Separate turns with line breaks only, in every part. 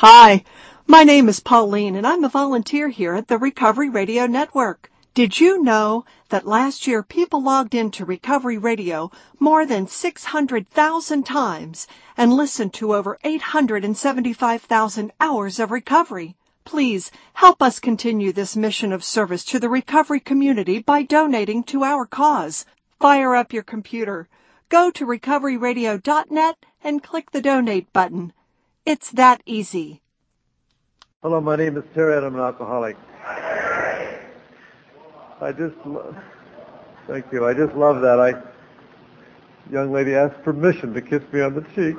Hi, my name is Pauline and I'm a volunteer here at the Recovery Radio Network. Did you know that last year people logged into Recovery Radio more than 600,000 times and listened to over 875,000 hours of recovery? Please help us continue this mission of service to the recovery community by donating to our cause. Fire up your computer. Go to recoveryradio.net and click the donate button. It's that easy.
Hello, my name is Terry. I'm an alcoholic. I just, lo- thank you. I just love that. I, young lady asked permission to kiss me on the cheek.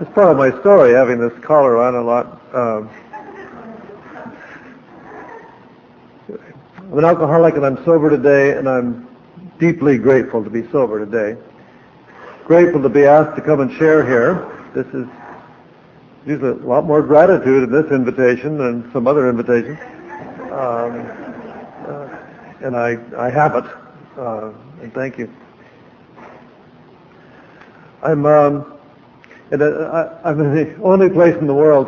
It's part of my story, having this collar on a lot. Um, I'm an alcoholic and I'm sober today, and I'm deeply grateful to be sober today. Grateful to be asked to come and share here. This is usually a lot more gratitude in this invitation than some other invitations. Um, uh, and I, I have it. Uh, and thank you. I'm, um, in the only place in the world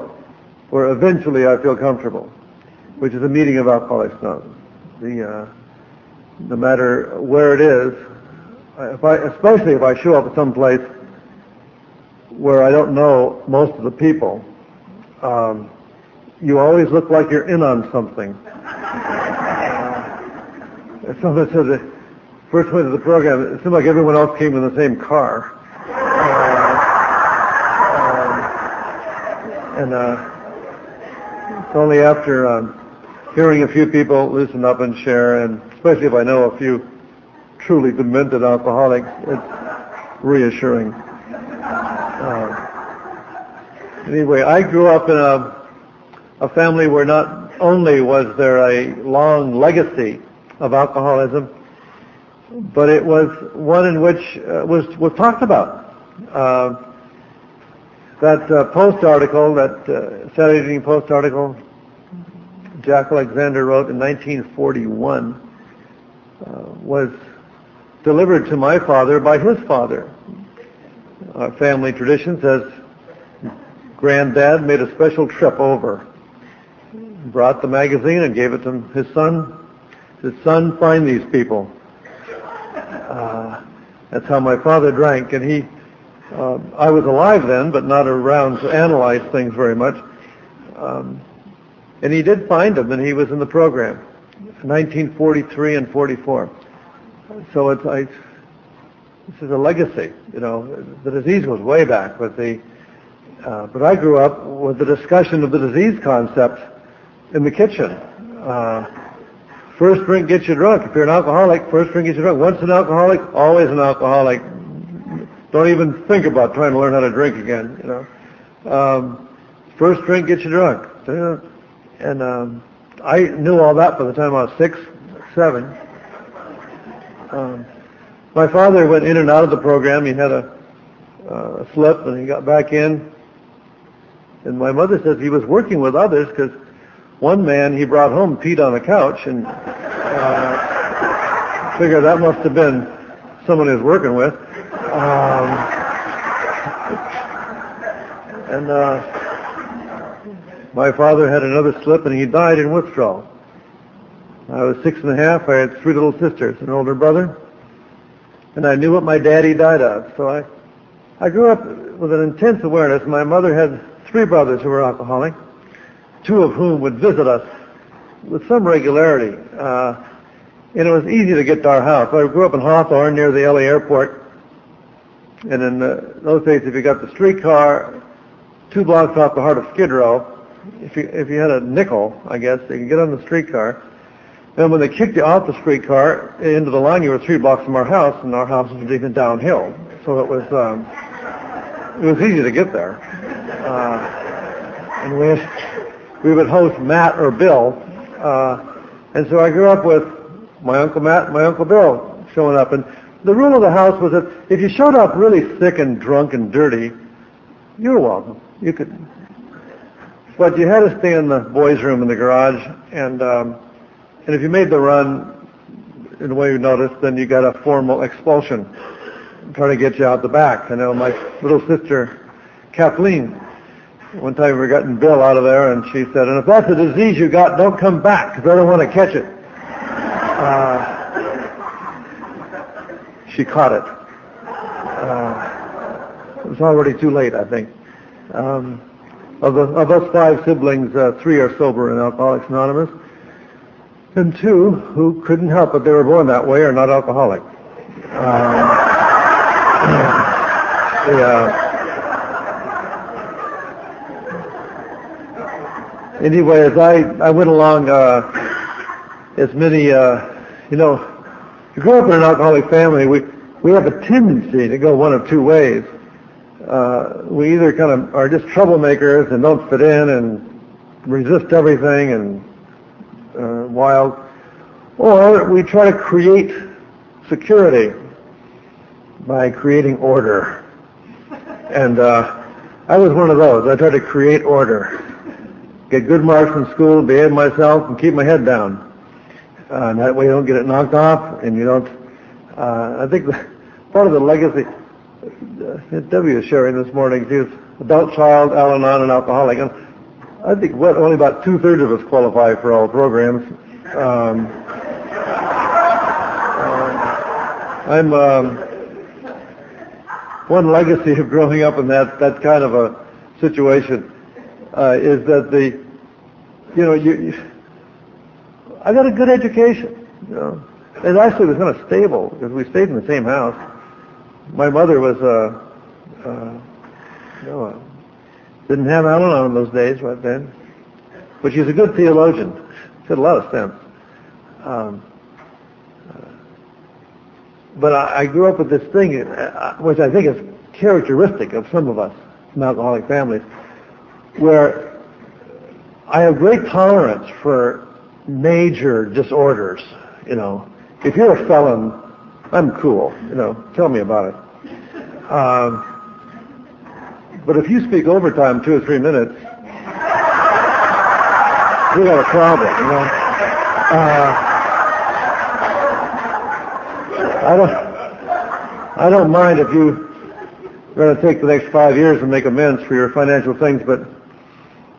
where eventually I feel comfortable, which is a meeting of Alcoholics Anonymous. The, uh, no matter where it is, if I, especially if I show up at some place where I don't know most of the people, um, you always look like you're in on something. Uh, someone said that first went to the program, it seemed like everyone else came in the same car. Uh, um, and uh, it's only after um, hearing a few people loosen up and share, and especially if I know a few truly demented alcoholics, it's reassuring. Uh, anyway, I grew up in a, a family where not only was there a long legacy of alcoholism, but it was one in which uh, was was talked about. Uh, that uh, Post article, that uh, Saturday Evening Post article, Jack Alexander wrote in 1941, uh, was delivered to my father by his father. Our family tradition says granddad made a special trip over, brought the magazine and gave it to his son. His son, find these people. Uh, that's how my father drank, and he. Uh, I was alive then, but not around to analyze things very much. Um, and he did find him, and he was in the program, 1943 and 44. So it's I, this is a legacy. You know, the disease was way back, but the uh, but I grew up with the discussion of the disease concept in the kitchen. Uh, first drink gets you drunk. If you're an alcoholic, first drink gets you drunk. Once an alcoholic, always an alcoholic. Don't even think about trying to learn how to drink again. You know, um, first drink gets you drunk. And um, I knew all that by the time I was six, seven. Um, my father went in and out of the program. He had a, uh, a slip, and he got back in. And my mother says he was working with others because one man he brought home peed on the couch, and uh, figure that must have been someone he was working with. Um, and uh, my father had another slip, and he died in withdrawal. I was six and a half. I had three little sisters, an older brother, and I knew what my daddy died of. So I, I grew up with an intense awareness. My mother had three brothers who were alcoholic, two of whom would visit us with some regularity. Uh, and it was easy to get to our house. I grew up in Hawthorne near the LA airport. And in uh, those days, if you got the streetcar two blocks off the heart of Skid Row, if you, if you had a nickel, I guess, you could get on the streetcar. And when they kicked you off the streetcar into the line, you were three blocks from our house, and our house was even downhill. So it was um, it was easy to get there. Uh, and we we would host Matt or Bill, uh, and so I grew up with my uncle Matt and my uncle Bill showing up. And the rule of the house was that if you showed up really sick and drunk and dirty, you were welcome. You could, but you had to stay in the boys' room in the garage, and um, and if you made the run in the way you noticed, then you got a formal expulsion. trying to get you out the back. I know my little sister, Kathleen, one time we were getting Bill out of there, and she said, and if that's a disease you got, don't come back, because I don't want to catch it. Uh, she caught it. Uh, it was already too late, I think. Um, of, the, of us five siblings, uh, three are sober in Alcoholics Anonymous, and two who couldn't help it, they were born that way, are not alcoholic. Um, anyway, as I, I went along, uh, as many, uh, you know, you grow up in an alcoholic family, we, we have a tendency to go one of two ways. Uh, we either kind of are just troublemakers and don't fit in and resist everything and uh, wild, or we try to create security by creating order. And uh, I was one of those. I tried to create order get good marks in school, behave myself, and keep my head down. Uh, and that way you don't get it knocked off, and you don't. Uh, I think part of the legacy W is sharing this morning. She was adult child, Al-Anon, and alcoholic. And I think what only about two thirds of us qualify for all programs. Um, uh, I'm um, one legacy of growing up in that that kind of a situation uh, is that the, you know, you, you, I got a good education, you know. It actually was kind of stable because we stayed in the same house. My mother was, uh, uh, you know, uh, didn't have Al-Anon in those days right then, but she's a good theologian. She had a lot of sense. Um, uh, but I, I grew up with this thing, uh, which I think is characteristic of some of us from alcoholic families where I have great tolerance for major disorders. You know, if you're a felon, I'm cool. You know, tell me about it. Um, but if you speak overtime two or three minutes, we got a problem. You know. Uh, I don't. I don't mind if you are going to take the next five years and make amends for your financial things, but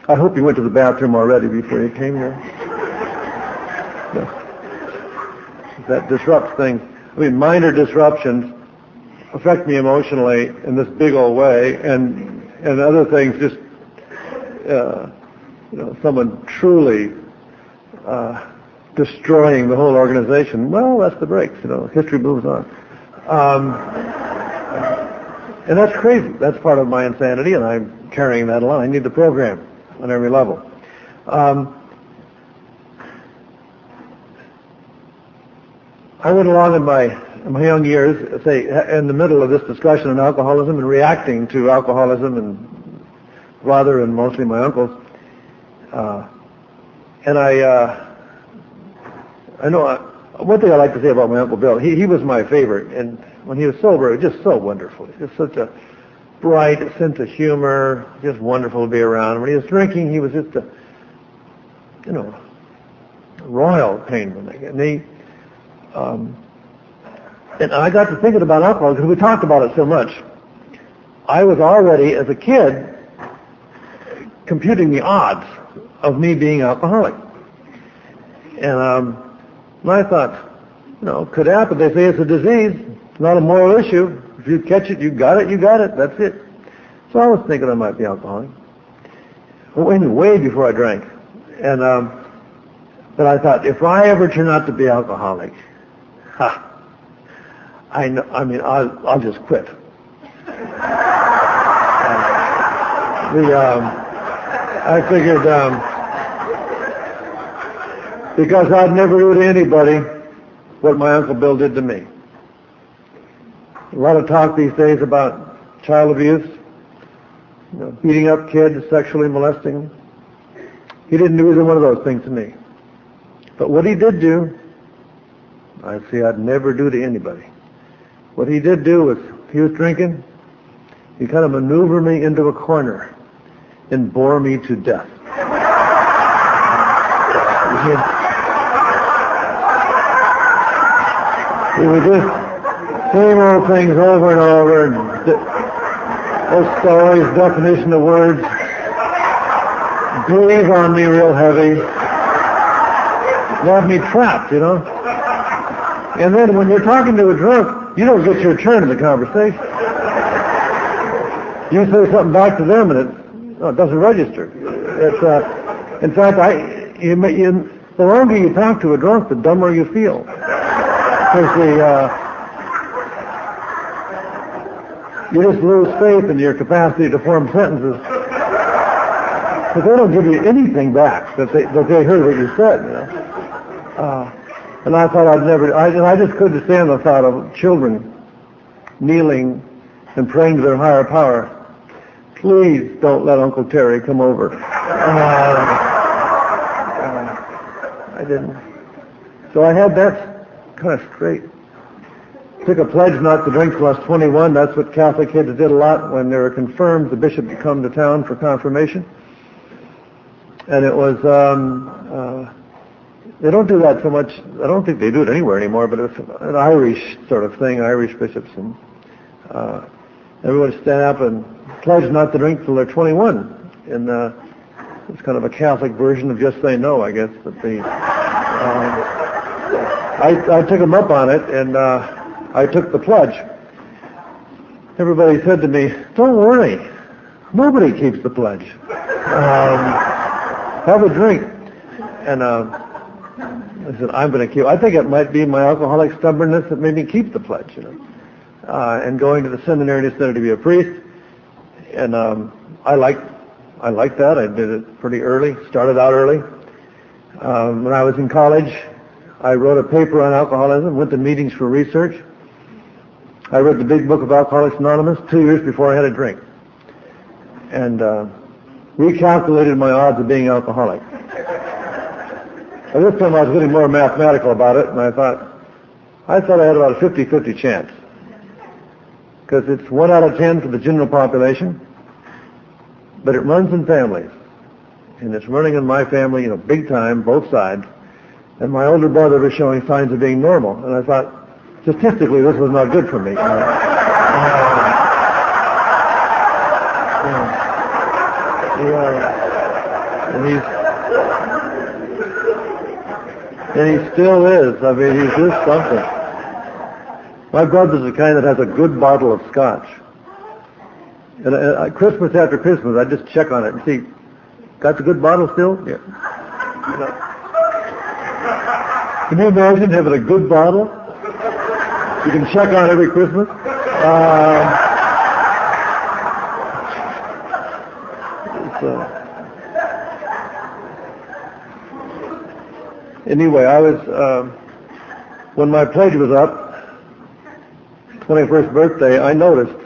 I hope you went to the bathroom already before you came here. That disrupts things. I mean, minor disruptions affect me emotionally in this big old way, and and other things just, uh, you know, someone truly uh, destroying the whole organization. Well, that's the breaks. You know, history moves on. Um, and that's crazy. That's part of my insanity, and I'm carrying that along. I need the program on every level. Um, I went along in my in my young years, say in the middle of this discussion on alcoholism and reacting to alcoholism and father and mostly my uncles. Uh, and I, uh, I know uh, one thing I like to say about my uncle Bill. He he was my favorite, and when he was sober, it was just so wonderful. Just such a bright sense of humor, just wonderful to be around. When he was drinking, he was just a, you know, royal painman. And he, um, and I got to thinking about alcohol because we talked about it so much. I was already, as a kid, computing the odds of me being alcoholic. And, um, I thought, you know, could happen. They say it's a disease, it's not a moral issue. If you catch it, you got it, you got it. That's it. So I was thinking I might be alcoholic. Way before I drank. And, um, but I thought, if I ever turn out to be alcoholic, ha, I know, I mean, I'll, I'll just quit. Uh, the, um, I figured, um, because I'd never do to anybody what my Uncle Bill did to me. A lot of talk these days about child abuse, you know, beating up kids, sexually molesting them. He didn't do either one of those things to me. But what he did do, I see I'd never do to anybody. What he did do was, he was drinking, he kind of maneuvered me into a corner and bore me to death. He was just Same old things over and over. Those stories, definition of words. Breathe on me real heavy. Left me trapped, you know. And then when you're talking to a drunk, you don't get your turn in the conversation. You say something back to them and it, oh, it doesn't register. It's, uh, in fact, I, you, you, the longer you talk to a drunk, the dumber you feel. Because the, uh, you just lose faith in your capacity to form sentences. But they don't give you anything back that they, that they heard what you said, you know. And I thought I'd never, I, I just couldn't stand the thought of children kneeling and praying to their higher power. Please don't let Uncle Terry come over. Uh, uh, I didn't. So I had that kind of straight. Took a pledge not to drink till I was 21. That's what Catholic kids did a lot when they were confirmed. The bishop would come to town for confirmation. And it was, um, uh, they don't do that so much. I don't think they do it anywhere anymore, but it was an Irish sort of thing, Irish bishops. And uh, everyone stand up and pledge not to drink till they're 21. And uh, it's kind of a Catholic version of just say no, I guess. But the, um, I, I took them up on it, and uh, I took the pledge. Everybody said to me, don't worry. Nobody keeps the pledge. Um, have a drink. And uh, I said, I'm going to keep. I think it might be my alcoholic stubbornness that made me keep the pledge, you know. Uh, and going to the seminary decided to be a priest. And um, I liked, I liked that. I did it pretty early, started out early. Um, when I was in college, I wrote a paper on alcoholism, went to meetings for research. I read the big book of Alcoholics Anonymous two years before I had a drink. And uh, recalculated my odds of being alcoholic. By this time I was getting more mathematical about it, and I thought, I thought I had about a 50-50 chance. Because it's one out of ten for the general population, but it runs in families. And it's running in my family, you know, big time, both sides. And my older brother was showing signs of being normal. And I thought, statistically, this was not good for me. Uh, yeah. And he's and he still is. I mean, he's just something. My brother's the kind that has a good bottle of scotch. And uh, Christmas after Christmas, I just check on it and see, got the good bottle still? Yeah. You know. Can you imagine having a good bottle? You can check on every Christmas. Um, anyway, I was uh, when my pledge was up, 21st birthday. I noticed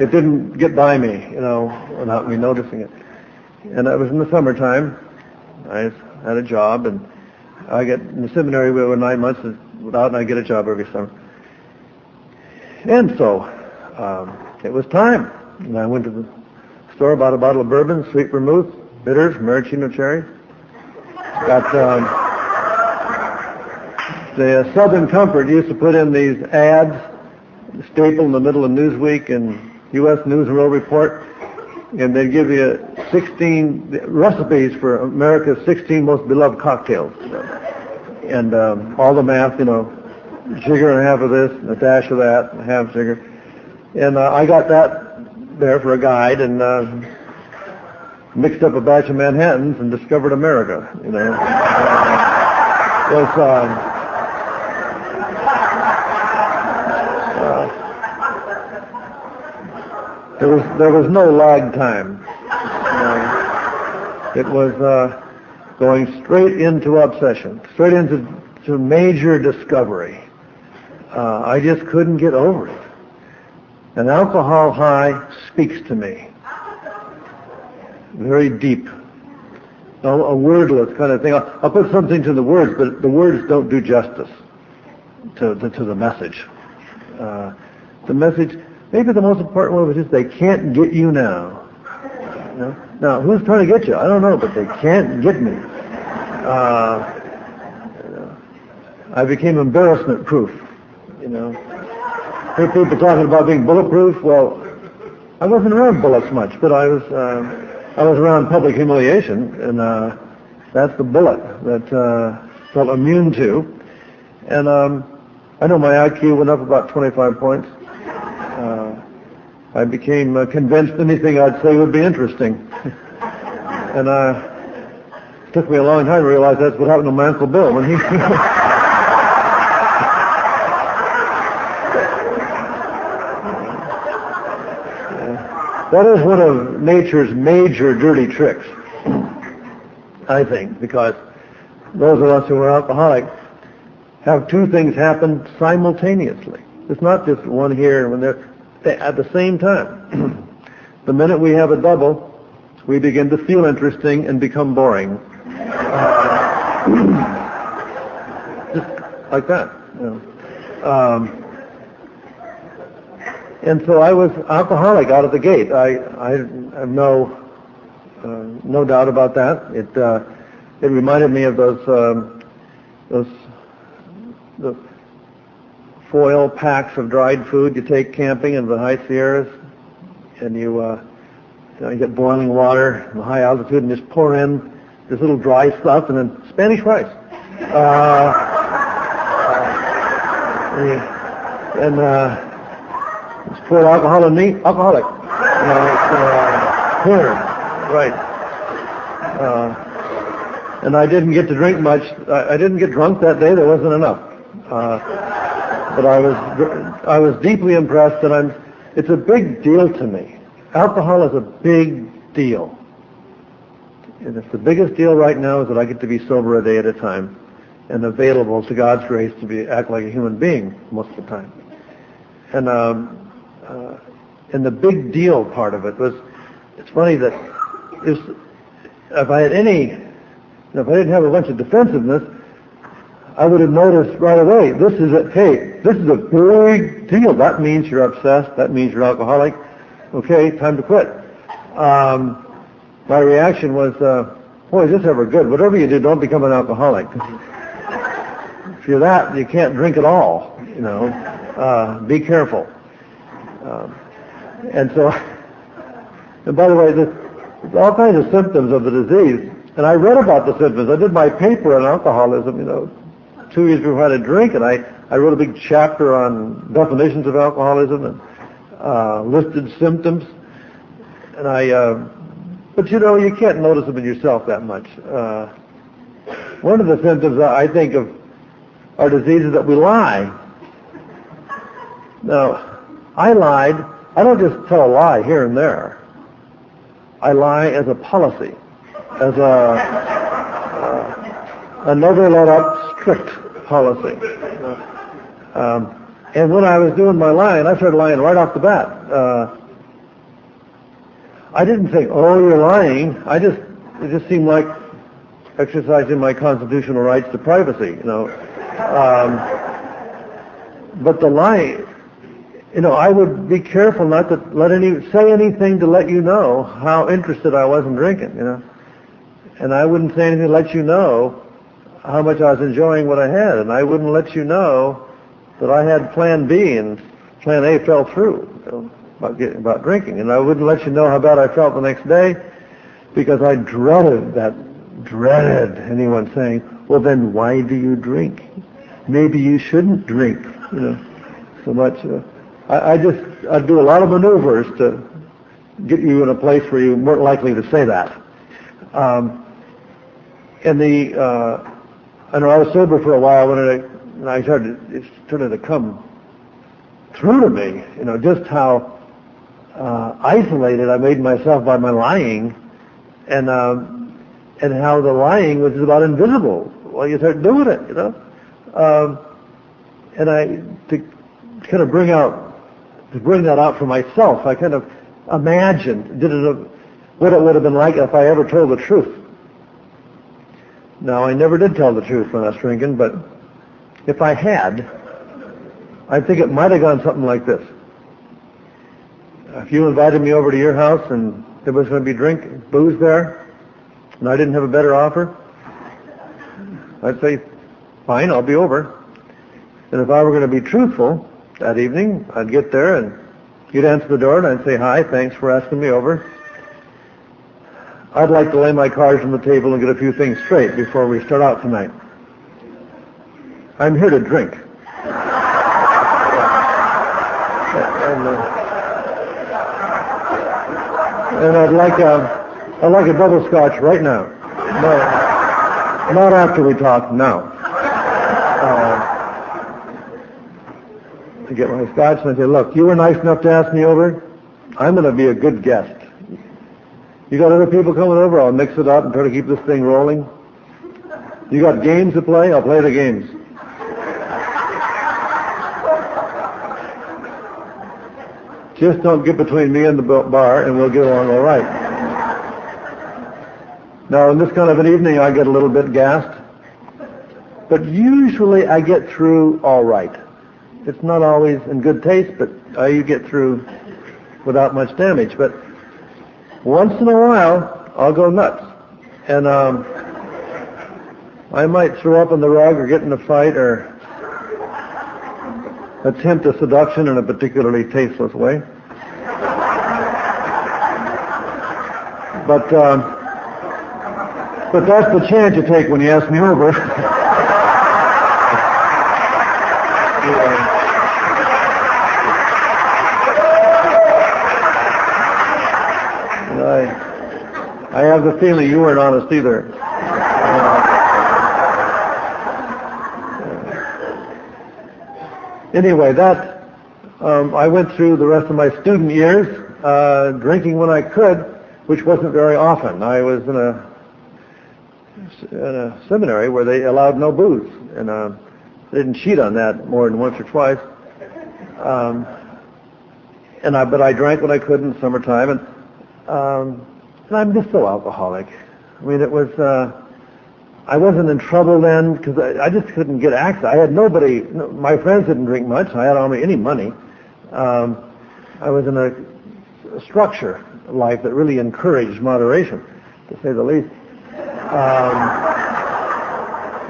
it didn't get by me, you know, without me noticing it. And it was in the summertime. I had a job, and I get in the seminary. We were nine months without, and I get a job every summer. And so um, it was time, and I went to the store, bought a bottle of bourbon, sweet vermouth, bitters, maraschino cherry. Got um, the Southern Comfort used to put in these ads, staple in the middle of Newsweek and U.S. News and World Report, and they'd give you 16 recipes for America's 16 most beloved cocktails, and um, all the math, you know, sugar and a half of this, and a dash of that, and half sugar. And uh, I got that there for a guide and uh, mixed up a batch of Manhattans and discovered America, you know. Uh, was, uh, there was there was no lag time. Uh, it was uh, going straight into obsession, straight into to major discovery uh, I just couldn't get over it. An alcohol high speaks to me. Very deep. A, a wordless kind of thing. I'll, I'll, put something to the words, but the words don't do justice to, to, to the message. Uh, the message, maybe the most important one was just they can't get you now. You know? Now, who's trying to get you? I don't know, but they can't get me. Uh, I became embarrassment proof you know. hear people talking about being bulletproof. Well, I wasn't around bullets much, but I was uh, I was around public humiliation, and uh, that's the bullet that uh, felt immune to. And um, I know my IQ went up about 25 points. Uh, I became uh, convinced anything I'd say would be interesting. and uh, it took me a long time to realize that's what happened to my Uncle Bill when he... That is one of nature's major dirty tricks, I think, because those of us who are alcoholics have two things happen simultaneously. It's not just one here and when they're at the same time. the minute we have a double, we begin to feel interesting and become boring. just like that. You know. um, and so I was alcoholic out of the gate. I, I have no uh, no doubt about that. It uh, it reminded me of those um, those the foil packs of dried food you take camping in the high Sierras, and you, uh, you, know, you get boiling water in the high altitude and just pour in this little dry stuff and then Spanish rice. Uh, uh, and uh, it's alcohol in me, alcoholic. You know, uh, right. Uh, and I didn't get to drink much. I, I didn't get drunk that day. There wasn't enough. Uh, but I was I was deeply impressed, and I'm. It's a big deal to me. Alcohol is a big deal, and it's the biggest deal right now is that I get to be sober a day at a time, and available to God's grace to be act like a human being most of the time. And um, uh, and the big deal part of it was, it's funny that if, if I had any, if I didn't have a bunch of defensiveness, I would have noticed right away, this is a, hey, this is a big deal. That means you're obsessed. That means you're alcoholic. Okay, time to quit. Um, my reaction was, uh, boy, is this ever good? Whatever you do, don't become an alcoholic. if you're that, you can't drink at all. You know, uh, be careful. Um, and so, and by the way, there's all kinds of symptoms of the disease. And I read about the symptoms. I did my paper on alcoholism, you know, two years before I had a drink, and I, I wrote a big chapter on definitions of alcoholism and uh, listed symptoms. And I, uh, but you know, you can't notice them in yourself that much. Uh, one of the symptoms I think of are diseases that we lie. Now, I lied. I don't just tell a lie here and there. I lie as a policy, as a uh, a never let up strict policy. Um, and when I was doing my lying, I started lying right off the bat. Uh, I didn't think, oh, you're lying. I just, it just seemed like exercising my constitutional rights to privacy, you know. Um, but the lie, you know, I would be careful not to let any say anything to let you know how interested I was in drinking, you know. And I wouldn't say anything to let you know how much I was enjoying what I had, and I wouldn't let you know that I had Plan B and Plan A fell through about getting about drinking, and I wouldn't let you know how bad I felt the next day because I dreaded that, dreaded anyone saying, "Well, then why do you drink? Maybe you shouldn't drink," you know, so much. Uh, I, I just I do a lot of maneuvers to get you in a place where you weren't likely to say that. Um, and the uh, I know I was sober for a while when when I started it started to come through to me, you know, just how uh, isolated I made myself by my lying, and um, and how the lying was about invisible. Well, you start doing it, you know. Um, and I to kind of bring out to bring that out for myself. I kind of imagined did it what it would have been like if I ever told the truth. Now I never did tell the truth when I was drinking, but if I had, I think it might have gone something like this. If you invited me over to your house and there was going to be drink, booze there, and I didn't have a better offer, I'd say, fine, I'll be over. And if I were going to be truthful, that evening, I'd get there and you'd answer the door and I'd say, hi, thanks for asking me over. I'd like to lay my cards on the table and get a few things straight before we start out tonight. I'm here to drink. and, uh, and uh, I'd like a, I'd like a double scotch right now. No, not after we talk, now. Uh, to get my scotch, and I say, look, you were nice enough to ask me over. I'm going to be a good guest. You got other people coming over, I'll mix it up and try to keep this thing rolling. You got games to play, I'll play the games. Just don't get between me and the bar and we'll get along all right. Now, in this kind of an evening, I get a little bit gassed, but usually I get through all right. It's not always in good taste, but uh, you get through without much damage. But once in a while, I'll go nuts. And um, I might throw up on the rug or get in a fight or attempt a seduction in a particularly tasteless way. But um, but that's the chance you take when you ask me over. I have the feeling you weren't honest either. anyway, that um, I went through the rest of my student years uh, drinking when I could, which wasn't very often. I was in a in a seminary where they allowed no booze, and uh, they didn't cheat on that more than once or twice. Um, and I, but I drank when I could in the summertime, and um, and I'm just so alcoholic. I mean, it was, uh, I wasn't in trouble then because I, I just couldn't get access. I had nobody, no, my friends didn't drink much. I had hardly any money. Um, I was in a, a structure life that really encouraged moderation, to say the least. Um,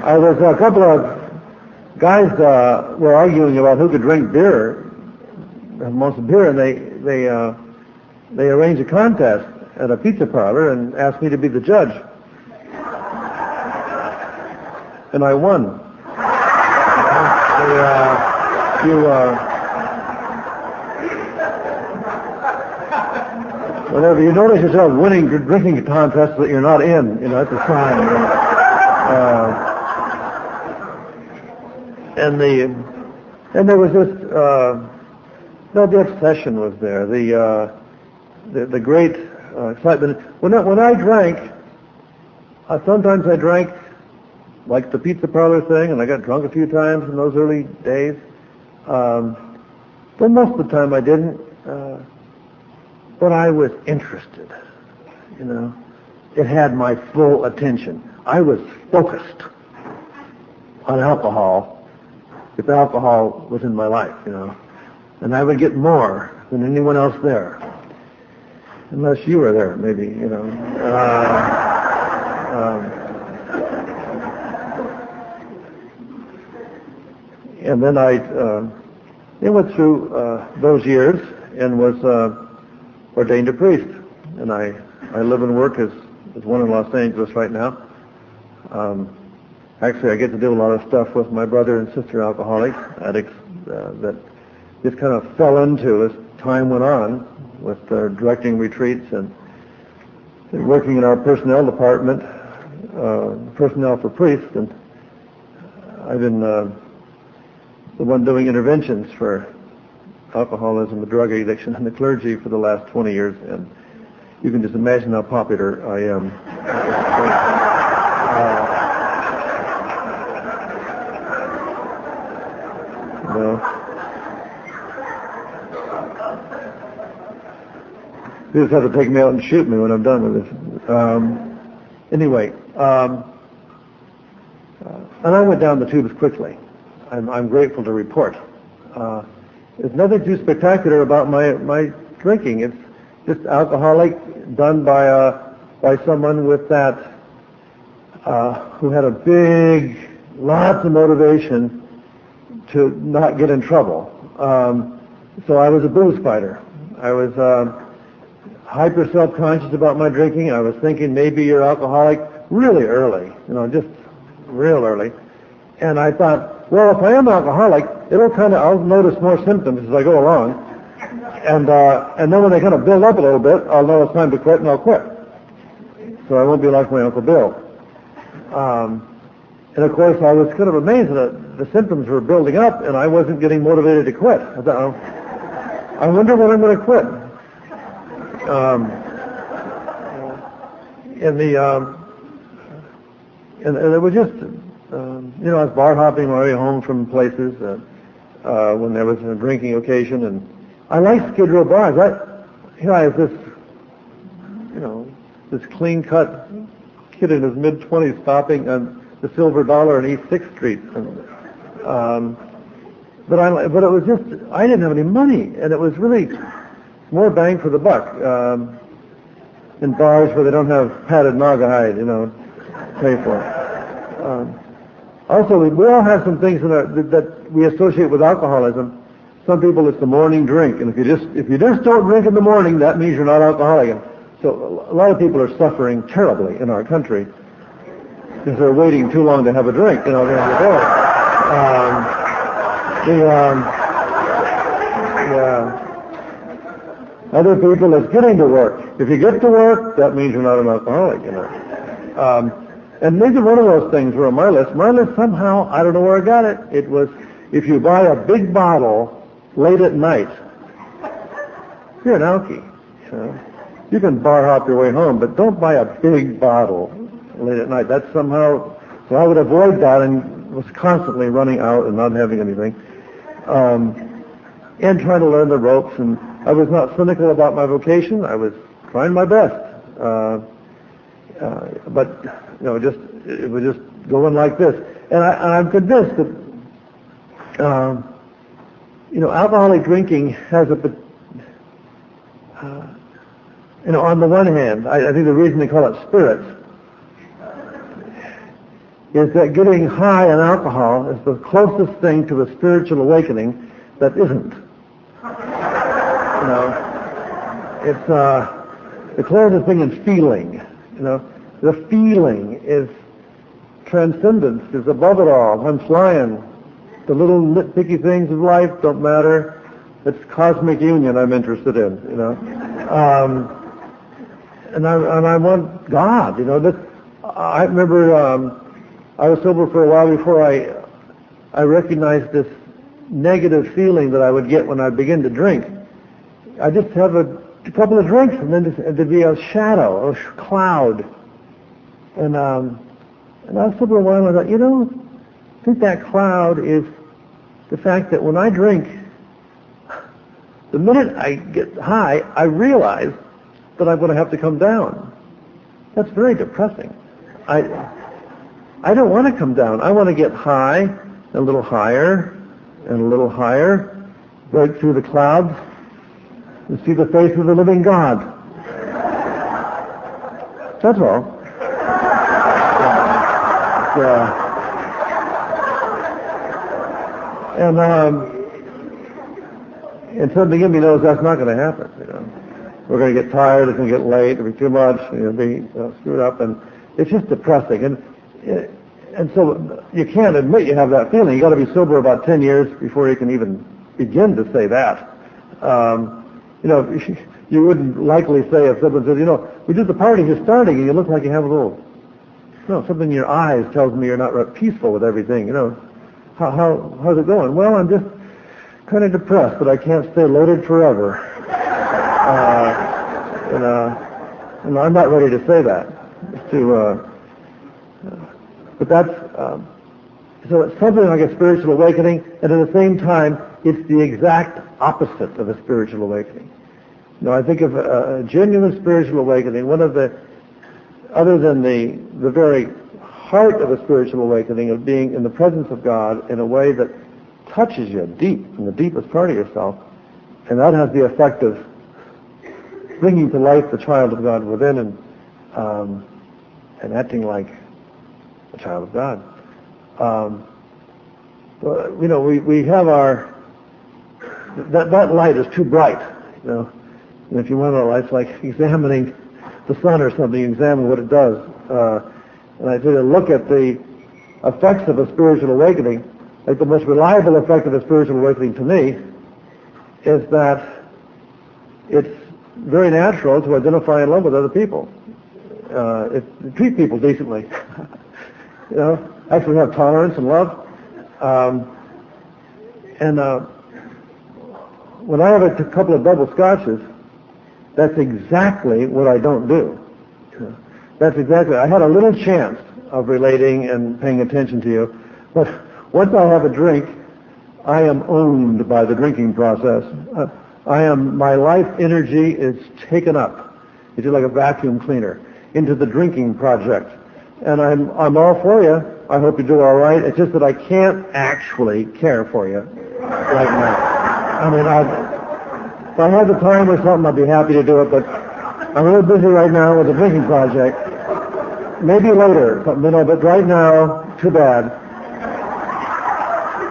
I was a couple of guys uh, were arguing about who could drink beer, most beer, and they they uh, they arranged a contest at a pizza parlor and asked me to be the judge. And I won. uh, you, uh, whenever you notice yourself winning drinking contests that you're not in, you know, that's a sign. Uh, and the and there was this uh, no, the obsession was there. The uh, the, the great uh, excitement. When I, when I drank, sometimes I drank like the pizza parlor thing, and I got drunk a few times in those early days. Um, but most of the time I didn't. Uh, but I was interested. You know, it had my full attention. I was focused on alcohol if alcohol was in my life. You know, and I would get more than anyone else there unless you were there, maybe, you know. Uh, um, and then I, uh, I went through uh, those years and was uh, ordained a priest. And I, I live and work as, as one in Los Angeles right now. Um, actually, I get to do a lot of stuff with my brother and sister alcoholics, addicts, uh, that just kind of fell into as time went on with uh, directing retreats and working in our personnel department, uh, personnel for priests, and I've been uh, the one doing interventions for alcoholism and drug addiction in the clergy for the last 20 years, and you can just imagine how popular I am. You just have to take me out and shoot me when I'm done with this. Um, anyway, um, uh, and I went down the tubes quickly. I'm, I'm grateful to report. Uh, there's nothing too spectacular about my, my drinking. It's just alcoholic done by, uh, by someone with that, uh, who had a big, lots of motivation to not get in trouble. Um, so I was a booze fighter. I was uh, hyper self-conscious about my drinking. I was thinking maybe you're alcoholic really early, you know, just real early. And I thought, well, if I am alcoholic, it'll kind of, I'll notice more symptoms as I go along. And, uh, and then when they kind of build up a little bit, I'll know it's time to quit and I'll quit. So I won't be like my Uncle Bill. Um, and of course, I was kind of amazed that the symptoms were building up and I wasn't getting motivated to quit. I thought, I wonder when I'm going to quit. Um, and the, um, and, and it was just, um, you know, I was bar hopping my way home from places uh, uh, when there was a drinking occasion, and I liked Skid Row bars. I, you know I have this, you know, this clean-cut kid in his mid-twenties stopping on the Silver Dollar on East Sixth Street, and, um, but I, but it was just, I didn't have any money, and it was really more bang for the buck. Um, in bars where they don't have padded naugahyde, you know, pay for it. Um, also, we, all have some things in our, that, that we associate with alcoholism. Some people, it's the morning drink, and if you just if you just don't drink in the morning, that means you're not alcoholic. So a lot of people are suffering terribly in our country because they're waiting too long to have a drink. You know, they're um, the um, yeah. Other people, it's getting to work. If you get to work, that means you're not an alcoholic. You know. Um, and neither one of those things were on my list. My list somehow, I don't know where I got it. It was if you buy a big bottle late at night, you're an alkie. You, know? you can bar hop your way home, but don't buy a big bottle late at night. That's somehow, so I would avoid that and was constantly running out and not having anything. Um, and trying to learn the ropes. And I was not cynical about my vocation. I was trying my best. Uh, uh, but you know, just it was just going like this. And, I, am convinced that um, you know, alcoholic drinking has a uh, you know, on the one hand, I, I think the reason they call it spirits is that getting high on alcohol is the closest thing to a spiritual awakening that isn't. You know, it's uh, the closest thing is feeling. You know, the feeling is transcendence, is above it all. I'm flying. The little nitpicky things of life don't matter. It's cosmic union I'm interested in, you know. Um, and I and I want God, you know. That I remember um, I was sober for a while before I I recognized this negative feeling that I would get when I begin to drink. I just have a, couple of drinks and then there'd be a shadow, a cloud and um, and I was for a while I thought, you know, I think that cloud is the fact that when I drink, the minute I get high, I realize that I'm going to have to come down. That's very depressing. I I don't want to come down. I want to get high, a little higher, and a little higher, break through the clouds, and see the face of the living God. That's all. And um, and something in me knows that's not going to happen. You know, we're going to get tired. It's going to get late. It'll be too much. It'll be uh, screwed up, and it's just depressing. And uh, and so you can't admit you have that feeling. You got to be sober about ten years before you can even begin to say that. Um, you know, you wouldn't likely say if someone said, you know, we did the party, you're starting, and you look like you have a little no, something in your eyes tells me you're not peaceful with everything. You know, how, how how's it going? Well, I'm just kind of depressed, but I can't stay loaded forever. Uh, and, uh, and I'm not ready to say that. To, uh, but that's um, so it's something like a spiritual awakening, and at the same time, it's the exact opposite of a spiritual awakening. Now, I think of a, a genuine spiritual awakening. One of the other than the, the very heart of a spiritual awakening of being in the presence of God in a way that touches you deep, in the deepest part of yourself, and that has the effect of bringing to life the child of God within and um, and acting like a child of God. Um, uh, you know, we, we have our, that, that light is too bright, you know. And if you want to, it's like examining the sun or something, examine what it does. Uh, and I say look at the effects of a spiritual awakening, like the most reliable effect of a spiritual awakening to me is that it's very natural to identify in love with other people. Uh, it, treat people decently. you know, actually have tolerance and love. Um, and uh, when I have a couple of double scotches, that's exactly what I don't do. That's exactly. I had a little chance of relating and paying attention to you, but once I have a drink, I am owned by the drinking process. Uh, I am. My life energy is taken up. It's like a vacuum cleaner into the drinking project, and I'm I'm all for you. I hope you do all right. It's just that I can't actually care for you right now. I mean, I if I had the time or something, I'd be happy to do it, but I'm really busy right now with the drinking project. Maybe later, but, you know, but right now, too bad.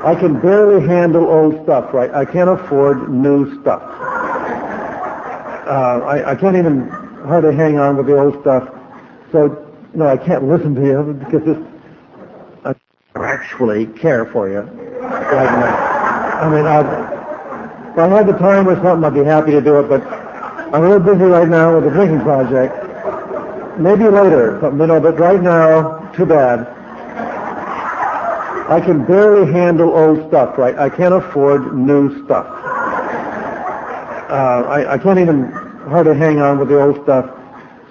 I can barely handle old stuff, right? I can't afford new stuff. Uh, I, I can't even hardly hang on with the old stuff. So, know, I can't listen to you because this, I actually care for you right now. I mean, I, if I had the time or something, I'd be happy to do it, but I'm real busy right now with the drinking project. Maybe later, you know, but right now, too bad. I can barely handle old stuff, right? I can't afford new stuff. Uh, I, I can't even hardly hang on with the old stuff.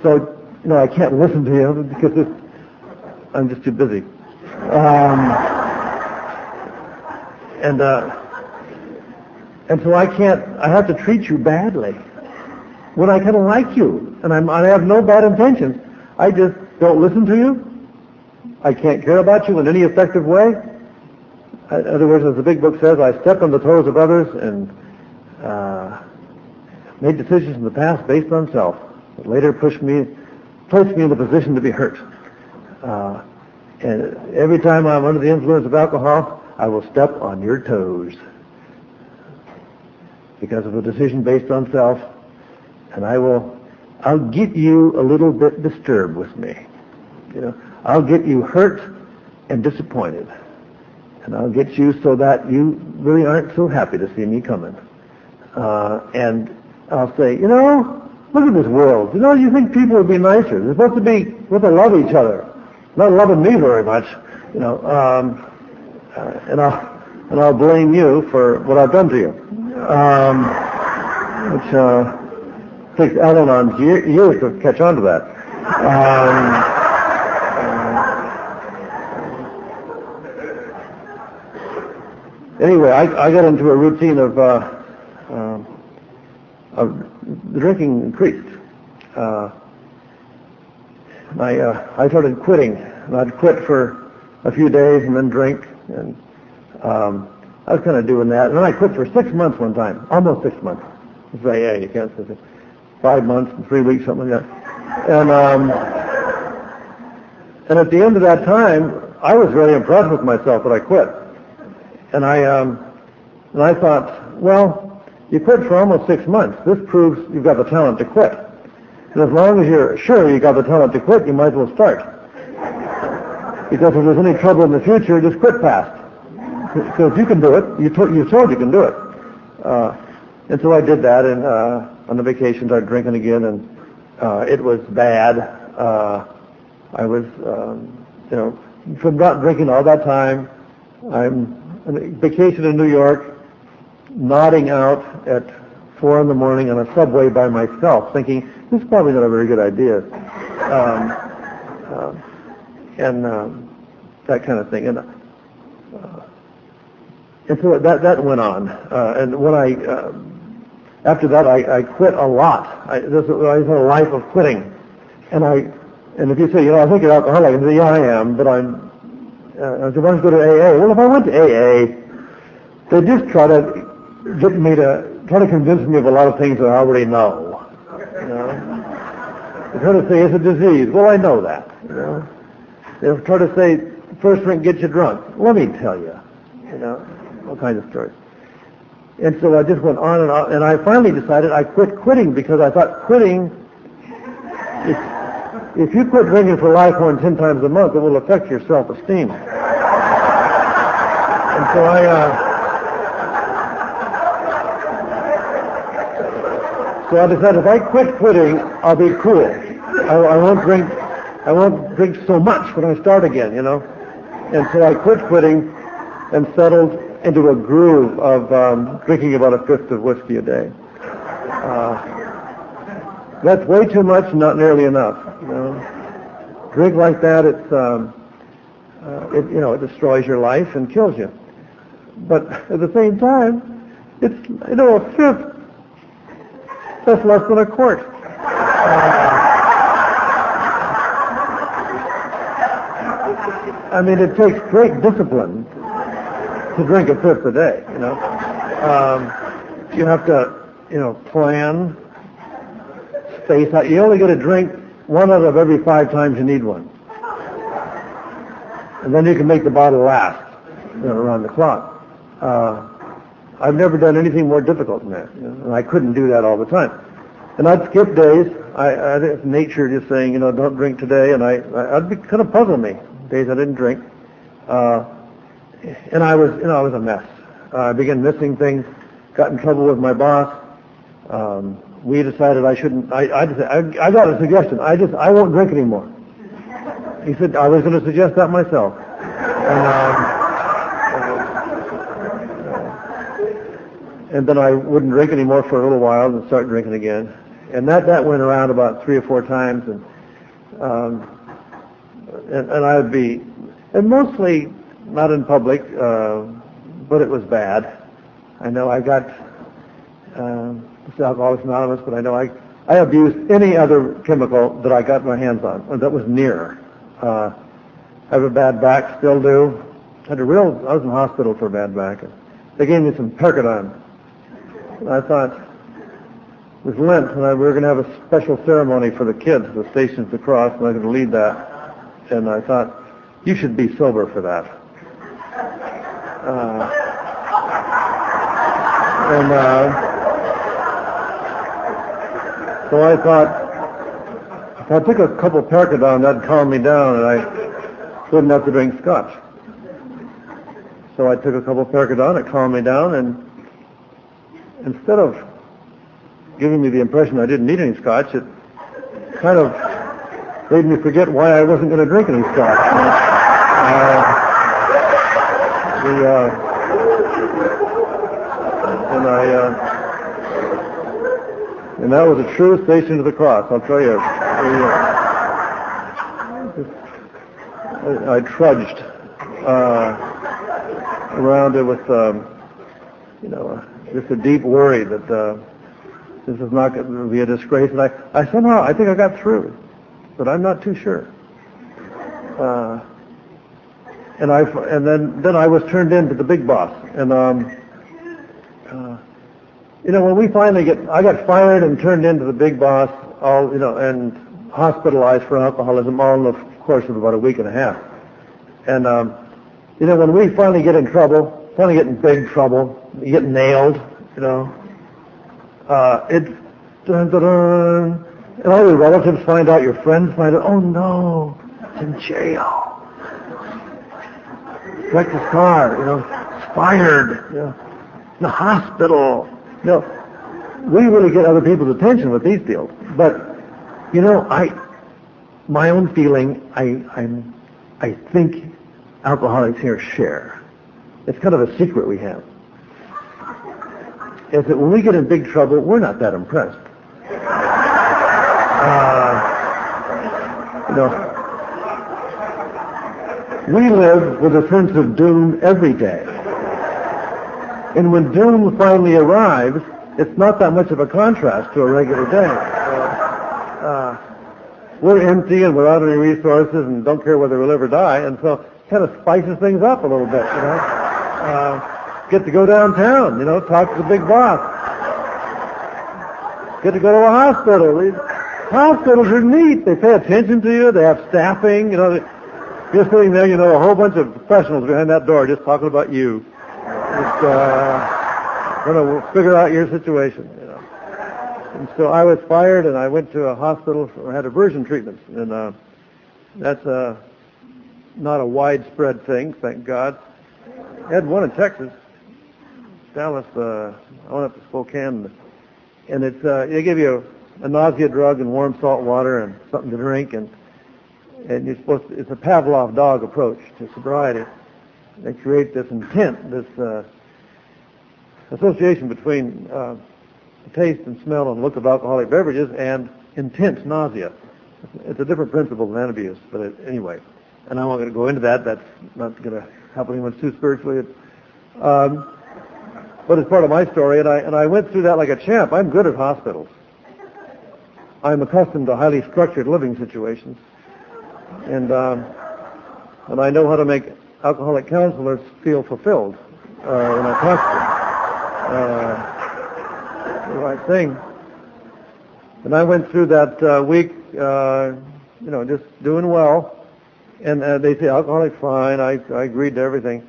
So, you know, I can't listen to you because this, I'm just too busy. Um, and, uh, and so I can't, I have to treat you badly. When I kind of like you, and I'm, I have no bad intentions, I just don't listen to you. I can't care about you in any effective way. In other words, as the big book says, I stepped on the toes of others and uh, made decisions in the past based on self that later pushed me, placed me in the position to be hurt. Uh, and every time I'm under the influence of alcohol, I will step on your toes because of a decision based on self, and I will, I'll get you a little bit disturbed with me. You know, I'll get you hurt and disappointed, and I'll get you so that you really aren't so happy to see me coming. Uh, and I'll say, you know, look at this world. You know, you think people would be nicer. They're supposed to be, supposed to love each other, not loving me very much. You know, um, uh, and I'll and I'll blame you for what I've done to you um, which uh, takes Al-Anon's years to catch on to that. Um, uh, anyway, I, I got into a routine of, uh, uh, of drinking increased. Uh, I, uh, I started quitting. and I'd quit for a few days and then drink. And um, I was kind of doing that. And then I quit for six months one time, almost six months. It's like, yeah, you can't say it. Five months, three weeks, something like that. And, um, and at the end of that time, I was really impressed with myself that I quit. And I, um, and I thought, well, you quit for almost six months. This proves you've got the talent to quit. And as long as you're sure you've got the talent to quit, you might as well start. Because if there's any trouble in the future, just quit fast. So if you can do it, you, to, you told you can do it. Uh, and so I did that, and uh, on the vacation I started drinking again, and uh, it was bad. Uh, I was, um, you know, from not drinking all that time. I'm on vacation in New York, nodding out at four in the morning on a subway by myself, thinking this is probably not a very good idea, um, uh, and um, that kind of thing. And and so that that went on. Uh, and when I uh, after that, I, I quit a lot. I, this I had a life of quitting, and I and if you say, you know, I think you're alcoholic, I say, yeah, I am, but I'm. Uh, I said, why don't you go to AA? Well, if I went to AA, they just try to get me to try to convince me of a lot of things that I already know. You know, they try to say it's a disease. Well, I know that. You know, they try to say first drink gets you drunk. Let me tell you, you know, all kinds of stories. And so I just went on and on, and I finally decided I quit quitting because I thought quitting, if, if you quit drinking for life more than 10 times a month, it will affect your self-esteem. And so I, uh, so I decided if I quit quitting, I'll be cool. I, I won't drink, I won't drink so much when I start again, you know. And so I quit quitting and settled into a groove of um, drinking about a fifth of whiskey a day. Uh, that's way too much, not nearly enough. You know, drink like that, it's um, uh, it, you know it destroys your life and kills you. But at the same time, it's you know a fifth. That's less than a quart. Uh, I mean, it takes great discipline to drink a fifth a day, you know. Um, you have to, you know, plan, space out. You only get to drink one out of every five times you need one. And then you can make the bottle last you know, around the clock. Uh, I've never done anything more difficult than that, you know, and I couldn't do that all the time. And I'd skip days. I, I it's nature just saying, you know, don't drink today, and I, I'd be kind of puzzling me days I didn't drink. Uh, and I was, you know, I was a mess. Uh, I began missing things, got in trouble with my boss. Um, we decided I shouldn't. I, I, I, I got a suggestion. I just, I won't drink anymore. He said I was going to suggest that myself. And, um, uh, and then I wouldn't drink anymore for a little while and start drinking again. And that that went around about three or four times, and um, and, and I would be, and mostly not in public, uh, but it was bad. I know I got uh, Alcoholics Anonymous, but I know I I abused any other chemical that I got my hands on that was near. Uh, I have a bad back, still do. Had a real. I was in hospital for a bad back. and They gave me some Percodan. I thought it was Lent, and I, we were going to have a special ceremony for the kids, the Stations of the Cross, and I was going to lead that. And I thought, you should be sober for that. Uh, and uh, so I thought, if I took a couple Percodan, that'd calm me down, and I wouldn't have to drink scotch. So I took a couple Percodan, it calmed me down, and instead of giving me the impression I didn't need any scotch, it kind of made me forget why I wasn't going to drink any scotch. Uh, uh, and I, uh, and that was a true station of the cross, I'll tell you. I, I trudged uh, around it with, um, you know, just a deep worry that uh, this is not going to be a disgrace. And I, I somehow, I think I got through, but I'm not too sure. Uh, and I and then then I was turned in to the big boss. And um, uh, you know, when we finally get, I got fired and turned into the big boss, all you know, and hospitalized for alcoholism, all in the course of about a week and a half. And um, you know, when we finally get in trouble, finally get in big trouble, you get nailed, you know, uh, it's dun, dun, dun, and all your relatives find out, your friends find out, oh no, it's in jail his car, you know, fired, you know, in the hospital. You know, we really get other people's attention with these deals. But, you know, I, my own feeling, I, I'm, I think alcoholics here share. It's kind of a secret we have. Is that when we get in big trouble, we're not that impressed. Uh, you know, we live with a sense of doom every day. And when doom finally arrives, it's not that much of a contrast to a regular day. Uh, we're empty and without any resources and don't care whether we live or die, and so it kind of spices things up a little bit, you know. Uh, get to go downtown, you know, talk to the big boss. Get to go to a hospital. Hospitals are neat. They pay attention to you. They have staffing, you know. You're sitting there, you know, a whole bunch of professionals behind that door just talking about you. Just uh, to figure out your situation, you know. And so I was fired, and I went to a hospital for had aversion treatments, and uh, that's uh, not a widespread thing, thank God. I had one in Texas, Dallas. Uh, I went up to Spokane, and it's uh, they give you a, a nausea drug and warm salt water and something to drink, and and you're supposed to, it's a Pavlov dog approach to sobriety. They create this intent, this uh, association between uh, the taste and smell and look of alcoholic beverages and intense nausea. It's a different principle than abuse, but it, anyway. And I'm not going to go into that. That's not going to help anyone too spiritually. Um, but it's part of my story, and I and I went through that like a champ. I'm good at hospitals. I'm accustomed to highly structured living situations, and um, and I know how to make alcoholic counselors feel fulfilled uh, when I talk to them. Uh, the right thing. And I went through that uh, week, uh, you know, just doing well. And uh, they say alcoholic, fine. I I agreed to everything.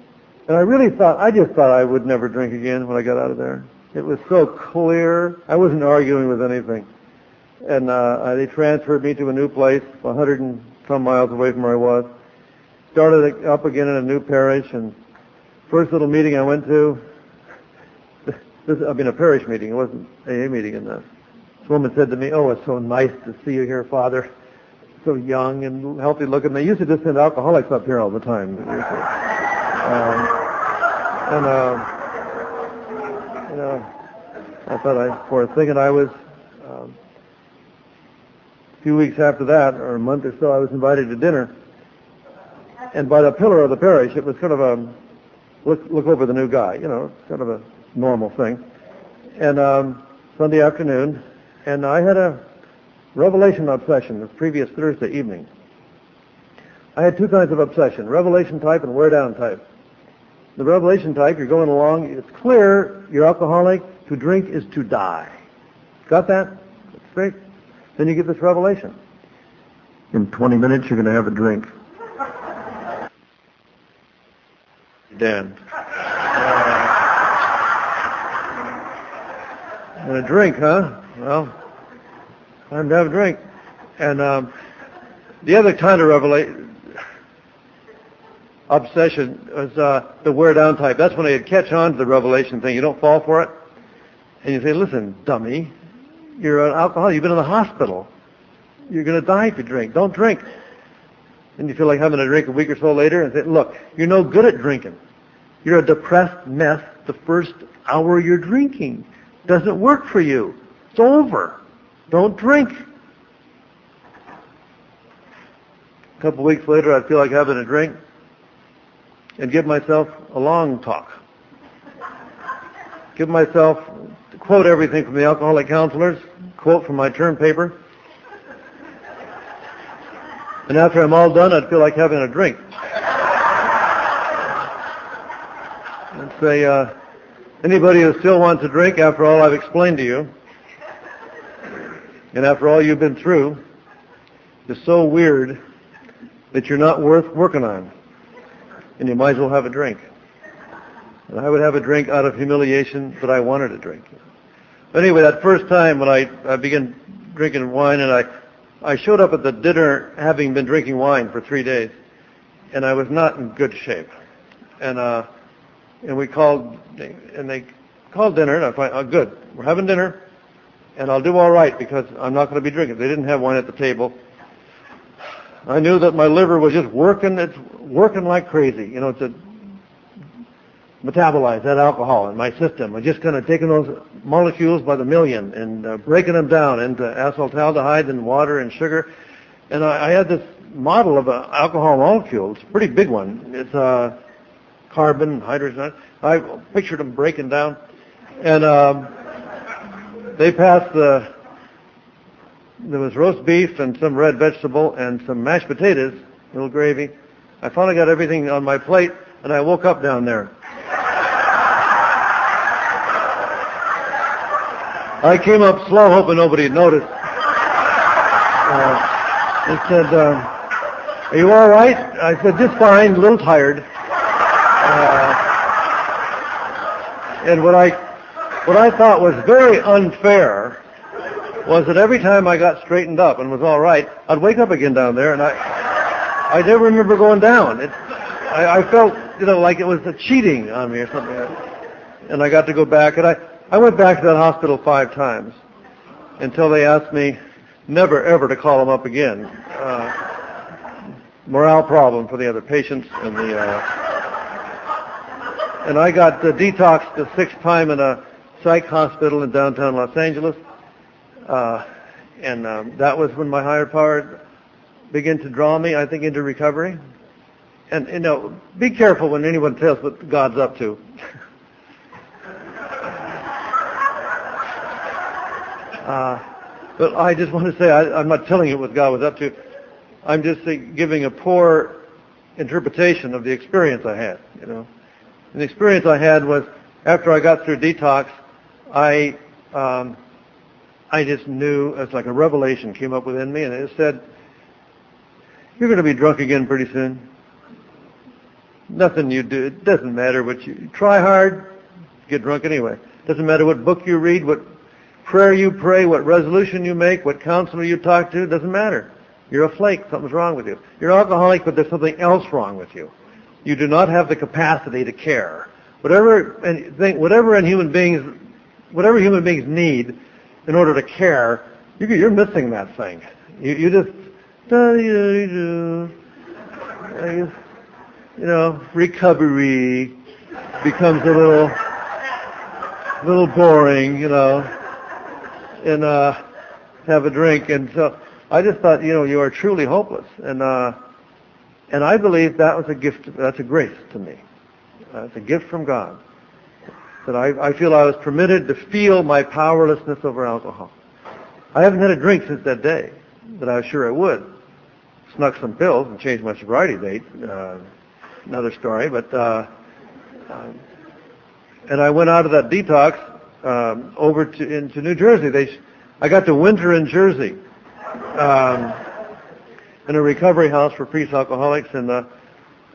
And I really thought, I just thought I would never drink again when I got out of there. It was so clear. I wasn't arguing with anything. And uh, they transferred me to a new place, 100 and some miles away from where I was. Started up again in a new parish, and first little meeting I went to, this, I mean a parish meeting, it wasn't AA meeting, and uh, this woman said to me, oh, it's so nice to see you here, Father. So young and healthy looking. They used to just send alcoholics up here all the time. Um, and, uh, you know, I thought I, for a thinking I was, um, few weeks after that, or a month or so, I was invited to dinner. And by the pillar of the parish, it was kind of a look, look over the new guy, you know, kind of a normal thing. And um, Sunday afternoon, and I had a revelation obsession the previous Thursday evening. I had two kinds of obsession, revelation type and wear down type. The revelation type, you're going along, it's clear you're alcoholic, to drink is to die. Got that? That's straight. Then you get this revelation. In 20 minutes, you're going to have a drink. Dan. Uh, and a drink, huh? Well, time to have a drink. And um, the other kind of revelation, obsession was uh, the wear down type. That's when they catch on to the revelation thing. You don't fall for it. And you say, listen, dummy, you're an alcoholic. You've been in the hospital. You're going to die if you drink. Don't drink. And you feel like having a drink a week or so later and say, look, you're no good at drinking. You're a depressed mess the first hour you're drinking. Doesn't work for you. It's over. Don't drink. A couple weeks later, I feel like having a drink and give myself a long talk. Give myself, quote everything from the alcoholic counselors, quote from my term paper. And after I'm all done, I'd feel like having a drink. And say, uh, anybody who still wants a drink after all I've explained to you, and after all you've been through, is so weird that you're not worth working on and you might as well have a drink. And I would have a drink out of humiliation, but I wanted a drink. But anyway, that first time when I, I began drinking wine, and I, I showed up at the dinner having been drinking wine for three days, and I was not in good shape. And uh, and we called, and they called dinner, and I find, oh, good, we're having dinner, and I'll do all right because I'm not going to be drinking. They didn't have wine at the table. I knew that my liver was just working, it's working like crazy. You know, to metabolize that alcohol in my system. I'm just kind of taking those molecules by the million and uh, breaking them down into acetaldehyde and water and sugar. And I, I had this model of an alcohol molecule. It's a pretty big one. It's uh, carbon, hydrogen. I pictured them breaking down. And um, they passed the there was roast beef and some red vegetable and some mashed potatoes, a little gravy. I finally got everything on my plate, and I woke up down there. I came up slow, hoping nobody noticed. Uh, they said, uh, "Are you all right?" I said, "Just fine, a little tired." Uh, And what I what I thought was very unfair was that every time I got straightened up and was all right, I'd wake up again down there, and I I never remember going down. It, I, I felt you know like it was a cheating on me or something. And I got to go back, and I I went back to that hospital five times until they asked me never ever to call them up again. Uh, morale problem for the other patients and the uh, and I got uh, detoxed the sixth time in a psych hospital in downtown Los Angeles. Uh, and um, that was when my higher power began to draw me, I think, into recovery. And, you know, be careful when anyone tells what God's up to. Uh, but I just want to say I, I'm not telling you what God was up to. I'm just giving a poor interpretation of the experience I had, you know. And the experience I had was after I got through detox, I um, I just knew it's like a revelation came up within me, and it said, "You're going to be drunk again pretty soon. Nothing you do. It doesn't matter what you try hard, get drunk anyway. Doesn't matter what book you read, what prayer you pray, what resolution you make, what counselor you talk to. Doesn't matter. You're a flake. Something's wrong with you. You're alcoholic, but there's something else wrong with you. You do not have the capacity to care. Whatever and think, whatever in human beings, whatever human beings need in order to care, you, are missing that thing. You, you just, you know, recovery becomes a little, little boring, you know, and uh, have a drink, and so I just thought, you know, you are truly hopeless. And, uh, and I believe that was a gift, that's a grace to me. It's a gift from God. That I, I feel I was permitted to feel my powerlessness over alcohol. I haven't had a drink since that day, but I was sure I would. Snuck some pills and changed my sobriety date. Uh, another story, but, uh, um, and I went out of that detox, um, over to, into New Jersey. They, I got to winter in Jersey um, in a recovery house for priest alcoholics, and uh,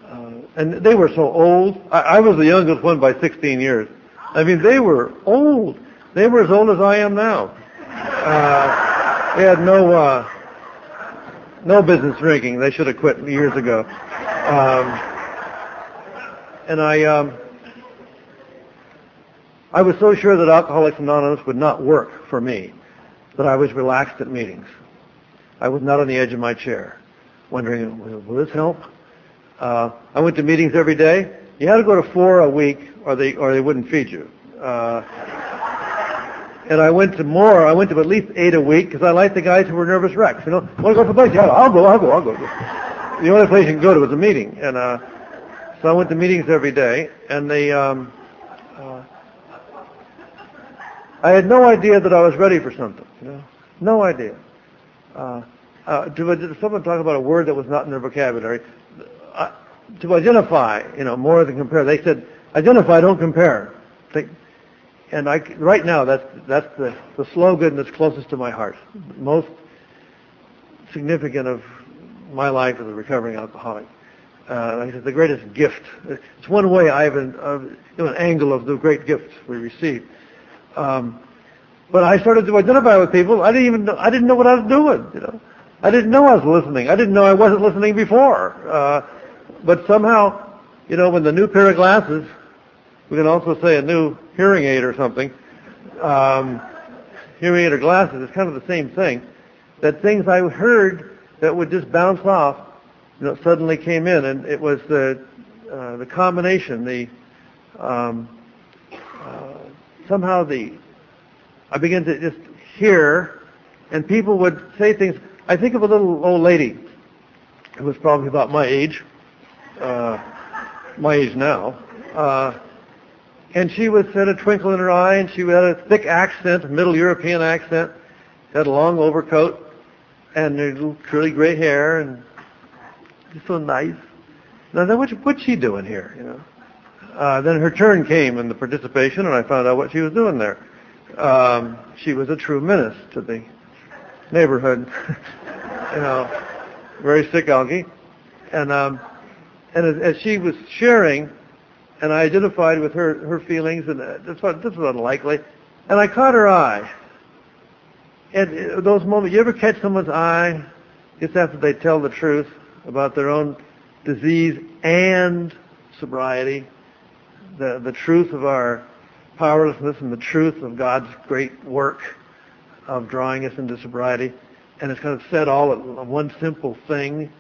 uh, and they were so old. I, I was the youngest one by 16 years. I mean, they were old. They were as old as I am now. Uh, they had no uh, no business drinking. They should have quit years ago. Um, and I um, I was so sure that Alcoholics Anonymous would not work for me that I was relaxed at meetings. I was not on the edge of my chair, wondering, will this help? Uh, I went to meetings every day. You had to go to four a week, or they or they wouldn't feed you. Uh, and I went to more. I went to at least eight a week because I liked the guys who were nervous wrecks. You know, want to go to the place? Yeah, I'll go. I'll go. I'll go. The only place you can go to is a meeting, and uh, so I went to meetings every day. And they, um, uh, I had no idea that I was ready for something. You know, no idea uh, uh, to someone talk about a word that was not in their vocabulary, uh, to identify, you know, more than compare. They said, identify, don't compare. And I, right now, that's that's the, the slogan that's closest to my heart. Most significant of my life as a recovering alcoholic. Uh, like I said, the greatest gift. It's one way I have an, uh, an angle of the great gift we receive. Um, but I started to identify with people. I didn't even know, I didn't know what I was doing. You know, I didn't know I was listening. I didn't know I wasn't listening before. Uh, but somehow, you know, when the new pair of glasses, we can also say a new hearing aid or something. Um, hearing aid or glasses is kind of the same thing. That things I heard that would just bounce off, you know, suddenly came in, and it was the uh, the combination, the um, somehow the I began to just hear, and people would say things. I think of a little old lady who was probably about my age, uh, my age now, uh, and she was had a twinkle in her eye, and she had a thick accent, Middle European accent, had a long overcoat, and her little curly gray hair, and just so nice. Now, then what, what's she doing here? You know. Uh, then her turn came in the participation, and I found out what she was doing there um, she was a true menace to the neighborhood. you know, very sick algae, and um, and as, as she was sharing, and I identified with her her feelings, and uh, this was this was unlikely, and I caught her eye. And uh, those moments, you ever catch someone's eye just after they tell the truth about their own disease and sobriety, the the truth of our powerlessness and the truth of God's great work of drawing us into sobriety, and it's kind of said all in one simple thing.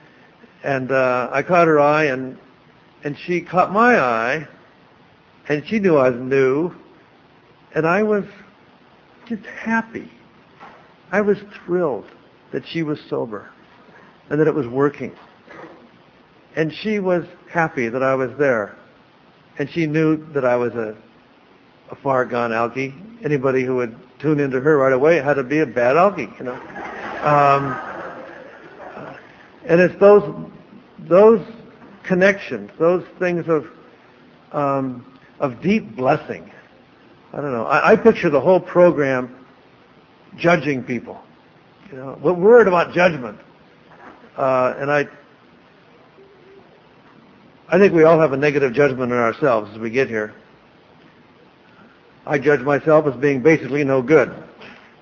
And uh, I caught her eye, and and she caught my eye, and she knew I was new, and I was just happy. I was thrilled that she was sober and that it was working. And she was happy that I was there. And she knew that I was a, a far gone alkie. Anybody who would tune into her right away had to be a bad alkie, you know. Um, and it's those those connections, those things of um, of deep blessing. I don't know. I, I picture the whole program judging people. You know, we're worried about judgment, uh, and I I think we all have a negative judgment in ourselves as we get here. I judge myself as being basically no good,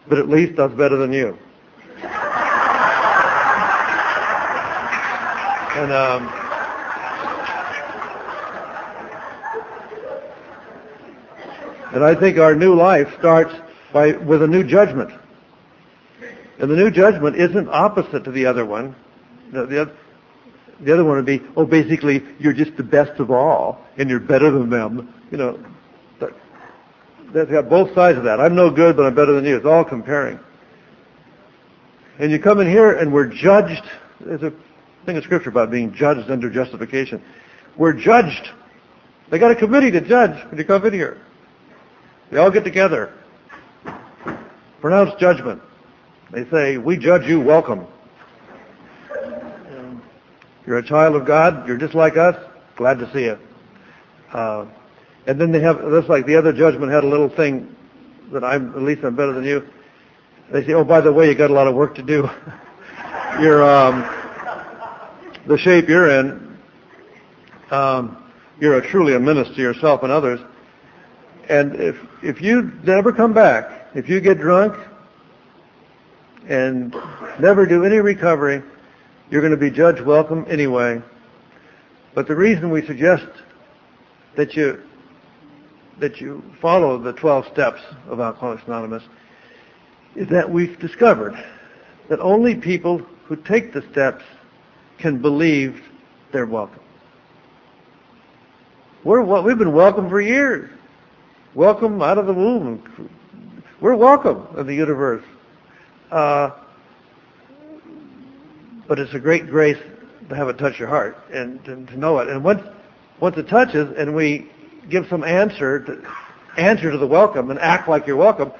but at least that's better than you. and um, and I think our new life starts by with a new judgment. And the new judgment isn't opposite to the other one. The, the, the other one would be, oh, basically, you're just the best of all, and you're better than them. You know, that, that's got both sides of that. I'm no good, but I'm better than you. It's all comparing. And you come in here, and we're judged. There's a thing in Scripture about being judged under justification. We're judged. They got a committee to judge when you come in here. They all get together, pronounce judgment. They say, we judge you, welcome. You're a child of God. You're just like us. Glad to see you. Uh, and then they have, that's like the other judgment had a little thing that I'm, at least I'm better than you. They say, oh, by the way, you got a lot of work to do. you're, um, the shape you're in, um, you're a, truly a menace to yourself and others. And if, if you never come back, if you get drunk and never do any recovery, you're going to be judged welcome anyway. But the reason we suggest that you that you follow the 12 steps of Alcoholics Anonymous is that we've discovered that only people who take the steps can believe they're welcome. We're, we've been welcome for years. Welcome out of the womb. We're welcome in the universe. Uh, but it's a great grace to have it touch your heart and to, know it. And once once it touches, and we give some answer to answer to the welcome and act like you're welcome,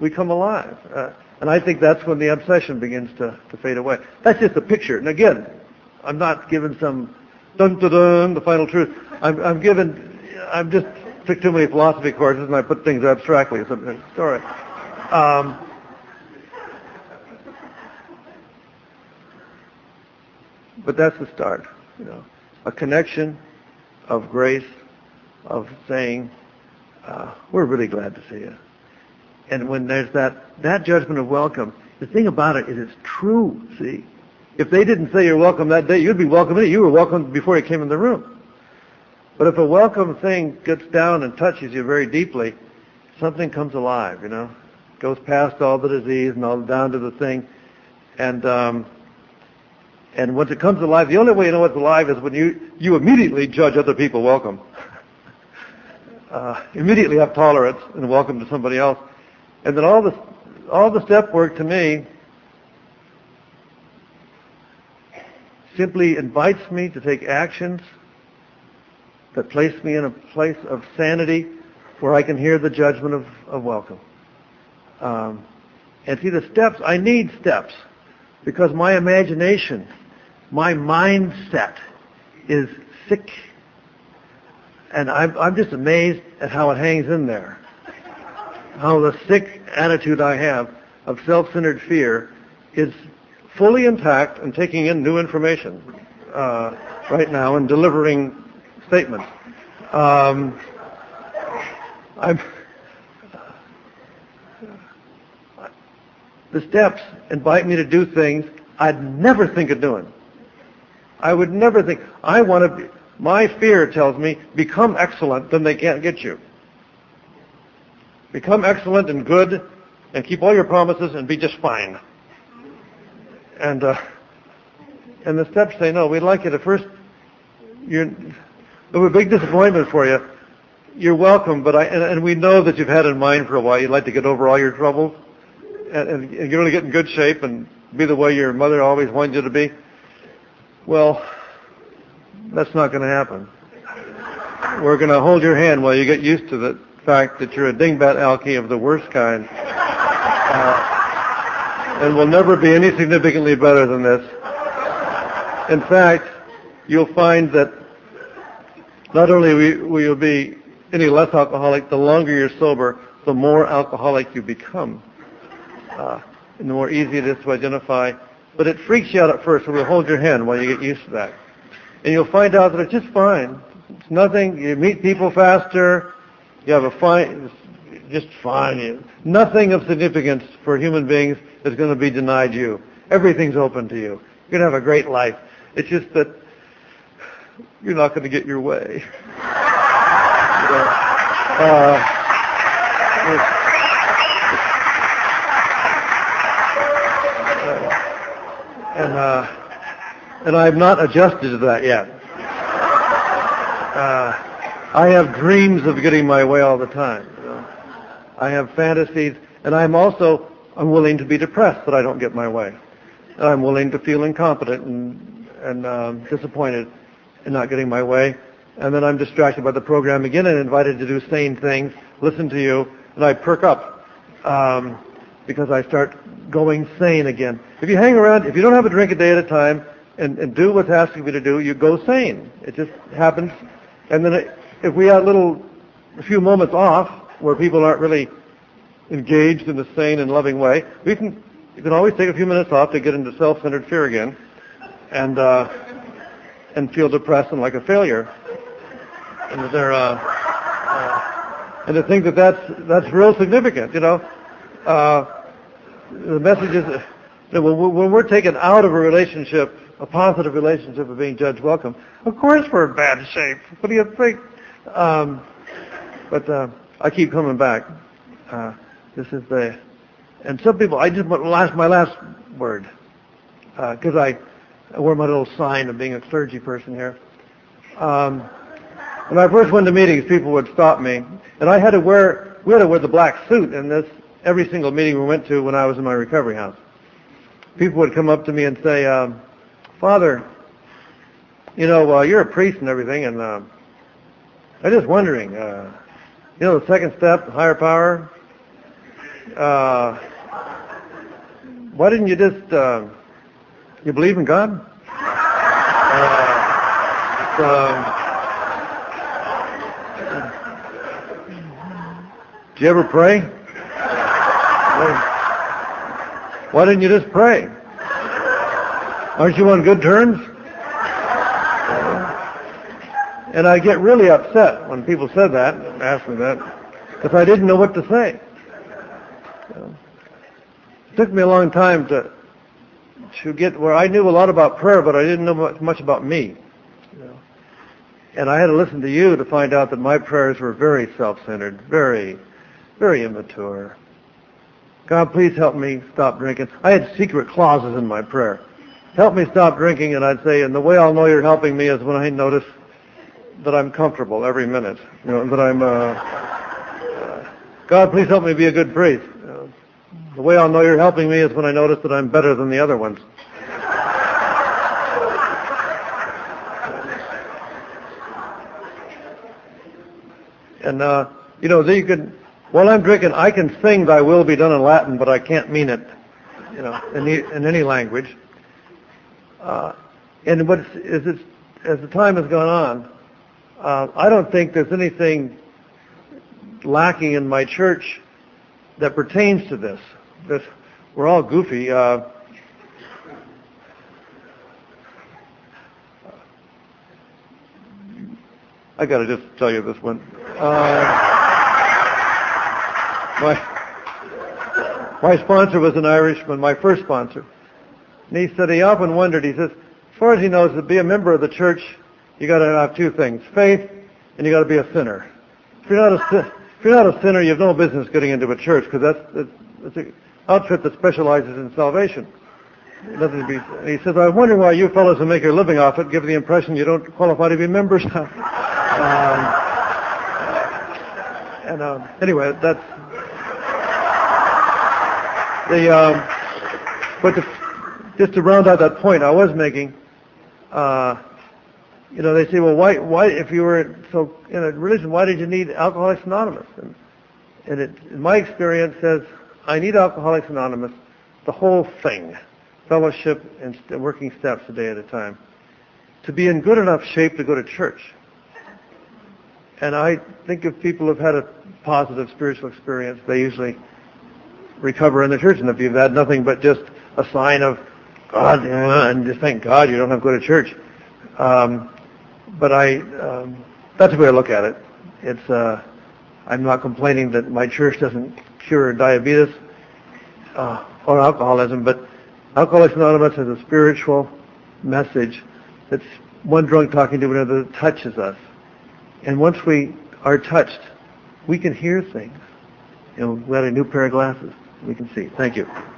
we come alive. Uh, and I think that's when the obsession begins to, to fade away. That's just a picture. And again, I'm not giving some dun dun dun the final truth. I'm, I'm giving. I'm just took too many philosophy courses and I put things abstractly. Sorry. Um, But that's the start, you know, a connection of grace, of saying, uh, we're really glad to see you. And when there's that, that judgment of welcome, the thing about it is it's true, see. If they didn't say you're welcome that day, you'd be welcome. You were welcome before you came in the room. But if a welcome thing gets down and touches you very deeply, something comes alive, you know. Goes past all the disease and all down to the thing. And um, and once it comes alive, the only way you know it's alive is when you, you immediately judge other people welcome. uh, immediately have tolerance and welcome to somebody else. And then all the, all the step work to me simply invites me to take actions that place me in a place of sanity where I can hear the judgment of, of welcome. Um, and see the steps, I need steps because my imagination my mindset is sick. And I'm, I'm just amazed at how it hangs in there. How the sick attitude I have of self-centered fear is fully intact and taking in new information uh, right now and delivering statements. Um, I'm, the steps invite me to do things I'd never think of doing. I would never think. I want to. Be, my fear tells me become excellent, then they can't get you. Become excellent and good, and keep all your promises, and be just fine. And uh, and the steps say no. We'd like you to first. You're. It was a big disappointment for you. You're welcome, but I and, and we know that you've had in mind for a while. You'd like to get over all your troubles, and, and, and you're going to get in good shape and be the way your mother always wanted you to be. Well, that's not going to happen. We're going to hold your hand while you get used to the fact that you're a dingbat alky of the worst kind, uh, and will never be any significantly better than this. In fact, you'll find that not only will you be any less alcoholic, the longer you're sober, the more alcoholic you become. Uh, and the more easy it is to identify. But it freaks you out at first, so we'll hold your hand while you get used to that. And you'll find out that it's just fine. It's nothing. You meet people faster. You have a fine, just fine. Nothing of significance for human beings is going to be denied you. Everything's open to you. You're going to have a great life. It's just that you're not going to get your way. You know, uh, and uh, and I've not adjusted to that yet. Uh, I have dreams of getting my way all the time. You know? I have fantasies, and I'm also unwilling to be depressed that I don't get my way. And I'm willing to feel incompetent and and um, disappointed in not getting my way. And then I'm distracted by the program again and invited to do sane things, listen to you, and I perk up um, because I start going sane again. If you hang around, if you don't have a drink a day at a time and, and do what's asking you to do, you go sane. It just happens. And then it, if we have a little, a few moments off where people aren't really engaged in the sane and loving way, we can, you can always take a few minutes off to get into self-centered fear again and, uh, and feel depressed and like a failure. And they're, uh, uh, and to think that that's, that's real significant, you know. Uh, the message is that when we're taken out of a relationship, a positive relationship of being judged welcome, of course we're in bad shape. What do you think? Um, but uh, I keep coming back. Uh, this is the, and some people, I just want last my last word because uh, I, I wear my little sign of being a clergy person here. Um, when I first went to meetings, people would stop me, and I had to wear we had to wear the black suit in this every single meeting we went to when I was in my recovery house. People would come up to me and say, um, Father, you know, uh, you're a priest and everything, and uh, I'm just wondering, uh, you know, the second step, higher power, uh, why didn't you just, uh, you believe in God? Uh, um, do you ever pray? Why didn't you just pray? Aren't you on good terms? And I get really upset when people said that, ask me that, because I didn't know what to say. It took me a long time to to get where I knew a lot about prayer, but I didn't know much about me. And I had to listen to you to find out that my prayers were very self-centered, very, very immature. God, please help me stop drinking. I had secret clauses in my prayer. Help me stop drinking, and I'd say, and the way I'll know you're helping me is when I notice that I'm comfortable every minute. You know, that I'm, uh, God, please help me be a good priest. Uh, the way I'll know you're helping me is when I notice that I'm better than the other ones. And, uh, you know, you can, while I'm drinking, I can sing "Thy will be done" in Latin, but I can't mean it, you know, in, the, in any language. Uh, and what is it, as the time has gone on, uh, I don't think there's anything lacking in my church that pertains to this. This we're all goofy. Uh, I got to just tell you this one. Uh, my my sponsor was an Irishman, my first sponsor, and he said he often wondered. He says, as far as he knows, to be a member of the church, you got to have two things: faith, and you got to be a sinner. If you're not a if you're not a sinner, you have no business getting into a church because that's, that's, that's an outfit that specializes in salvation. Nothing to be. And he says, I wonder why you fellows who make your living off it give the impression you don't qualify to be members. um, and um, anyway, that's the. Um, but to, just to round out that point I was making, uh, you know, they say, well, why, why, if you were so in a religion, why did you need Alcoholics Anonymous? And, and it, in my experience, says, I need Alcoholics Anonymous, the whole thing, fellowship and working steps a day at a time, to be in good enough shape to go to church. And I think if people have had a positive spiritual experience, they usually recover in the church. And if you've had nothing but just a sign of God, and just thank God you don't have to go to church. Um, but I, um, that's the way I look at it. It's, uh, I'm not complaining that my church doesn't cure diabetes uh, or alcoholism, but Alcoholics Anonymous has a spiritual message that's one drunk talking to another that touches us. And once we are touched, we can hear things. You know, we had a new pair of glasses. We can see. Thank you.